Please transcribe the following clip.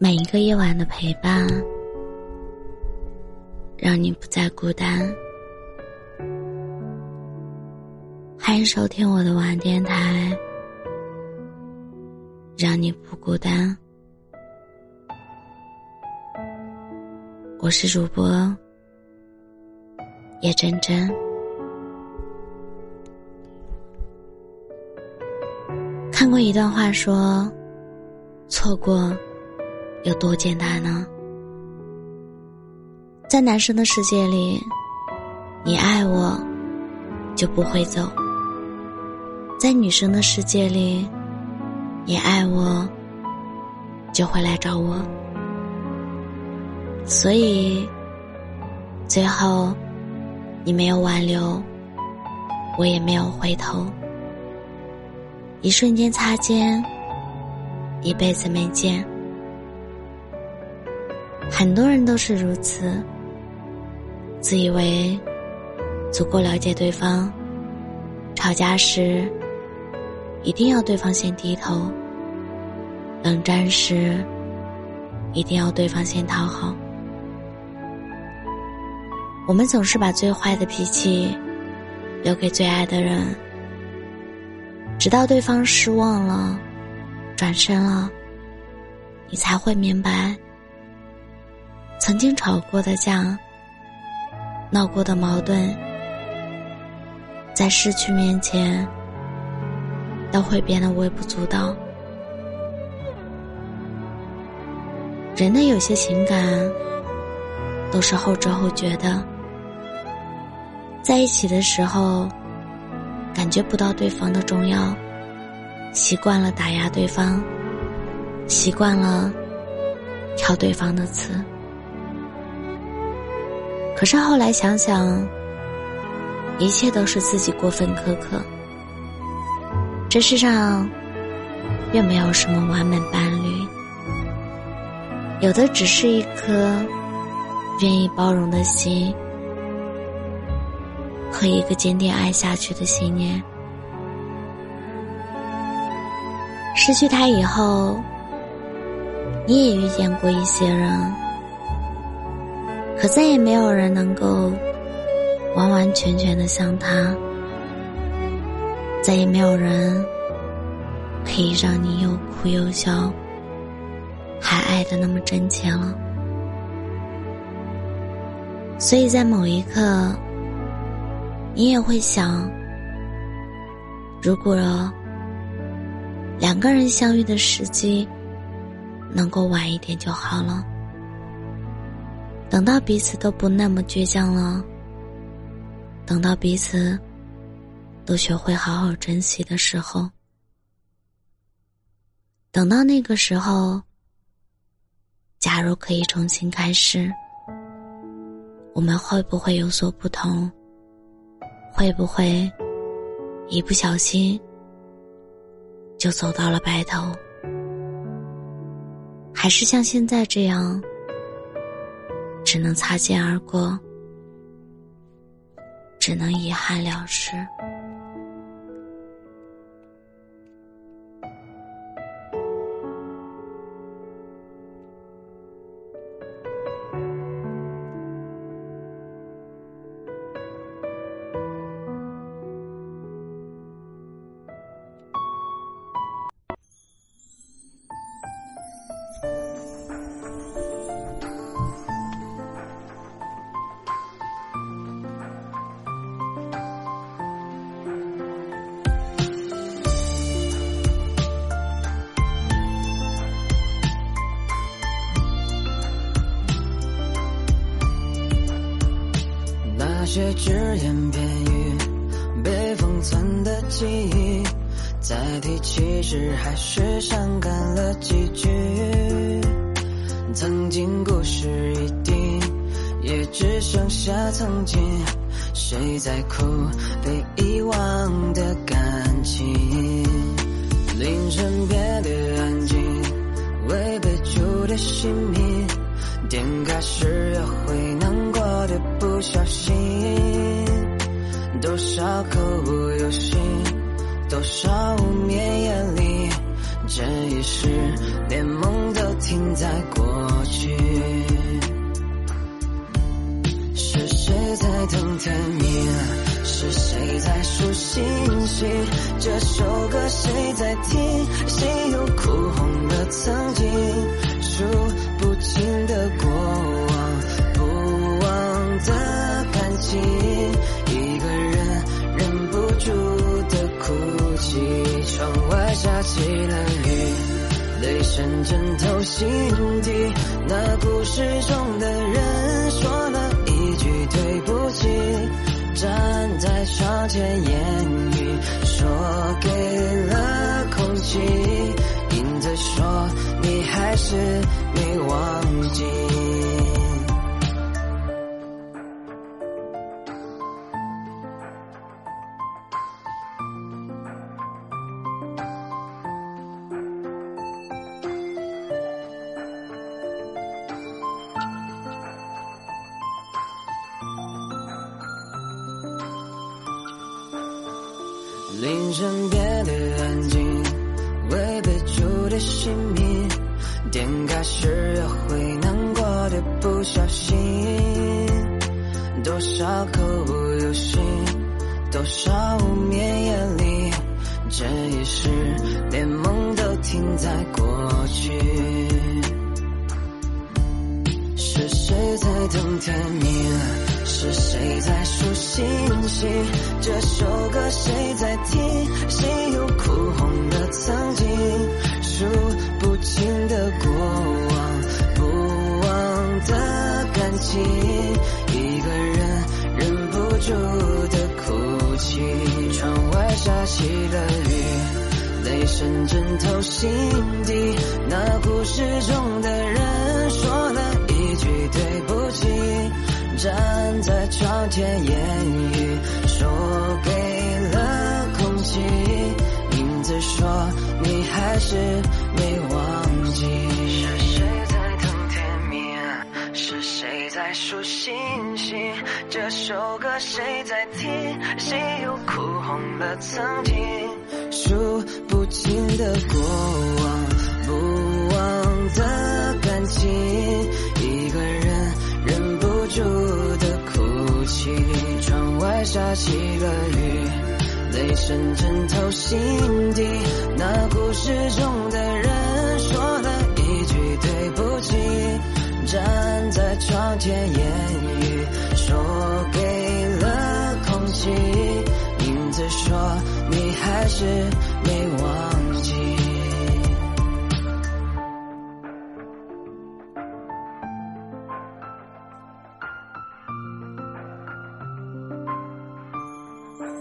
每一个夜晚的陪伴，让你不再孤单。欢迎收听我的晚电台，让你不孤单。我是主播叶真真。看过一段话，说错过。有多简单呢？在男生的世界里，你爱我就不会走；在女生的世界里，你爱我就会来找我。所以，最后你没有挽留，我也没有回头，一瞬间擦肩，一辈子没见。很多人都是如此，自以为足够了解对方，吵架时一定要对方先低头，冷战时一定要对方先讨好。我们总是把最坏的脾气留给最爱的人，直到对方失望了，转身了，你才会明白。曾经吵过的架，闹过的矛盾，在失去面前，都会变得微不足道。人的有些情感，都是后知后觉的。在一起的时候，感觉不到对方的重要，习惯了打压对方，习惯了挑对方的刺。可是后来想想，一切都是自己过分苛刻。这世上，并没有什么完美伴侣，有的只是一颗愿意包容的心和一个坚定爱下去的信念。失去他以后，你也遇见过一些人。可再也没有人能够完完全全的像他，再也没有人可以让你又哭又笑，还爱的那么真切了。所以在某一刻，你也会想：如果两个人相遇的时机能够晚一点就好了。等到彼此都不那么倔强了，等到彼此都学会好好珍惜的时候，等到那个时候，假如可以重新开始，我们会不会有所不同？会不会一不小心就走到了白头？还是像现在这样？只能擦肩而过，只能遗憾了事。些只言片语，被封存的记忆，再提起时还是伤感了几句。曾经故事已定，也只剩下曾经。谁在哭？被遗忘的感情。凌晨变得安静，未被住的姓名，点开时又会能多少口不由心，多少无眠夜里，这一世连梦都停在过去。是谁在等天明？是谁在数星星？这首歌谁在听？谁又哭红了曾经？数不清的过往，不忘的感情，一个人起了雨，雷声震透心底。那故事中的人说了一句对不起，站在窗前，言语说给了空气，影子说你还是没忘记。凌晨变得安静，未备注的姓名，点开时又会难过的不小心，多少口不留心，多少无眠夜里，这一世连梦都停在过去。是谁在等天明？是谁在数星这首歌谁在听？谁又哭红了曾经？数不清的过往，不忘的感情，一个人忍不住的哭泣。窗外下起了雨，泪声震透心底。那故事中的人说了一句对不起。站在窗前，言语说给了空气，影子说你还是没忘记。是谁在等天明？是谁在数星星？这首歌谁在听？谁又哭红了曾经？数不清的过往，不忘的感情，一个人住的哭泣，窗外下起了雨，泪声震透心底。那故事中的人说了一句对不起，站在窗前，言语说给了空气，影子说你还是。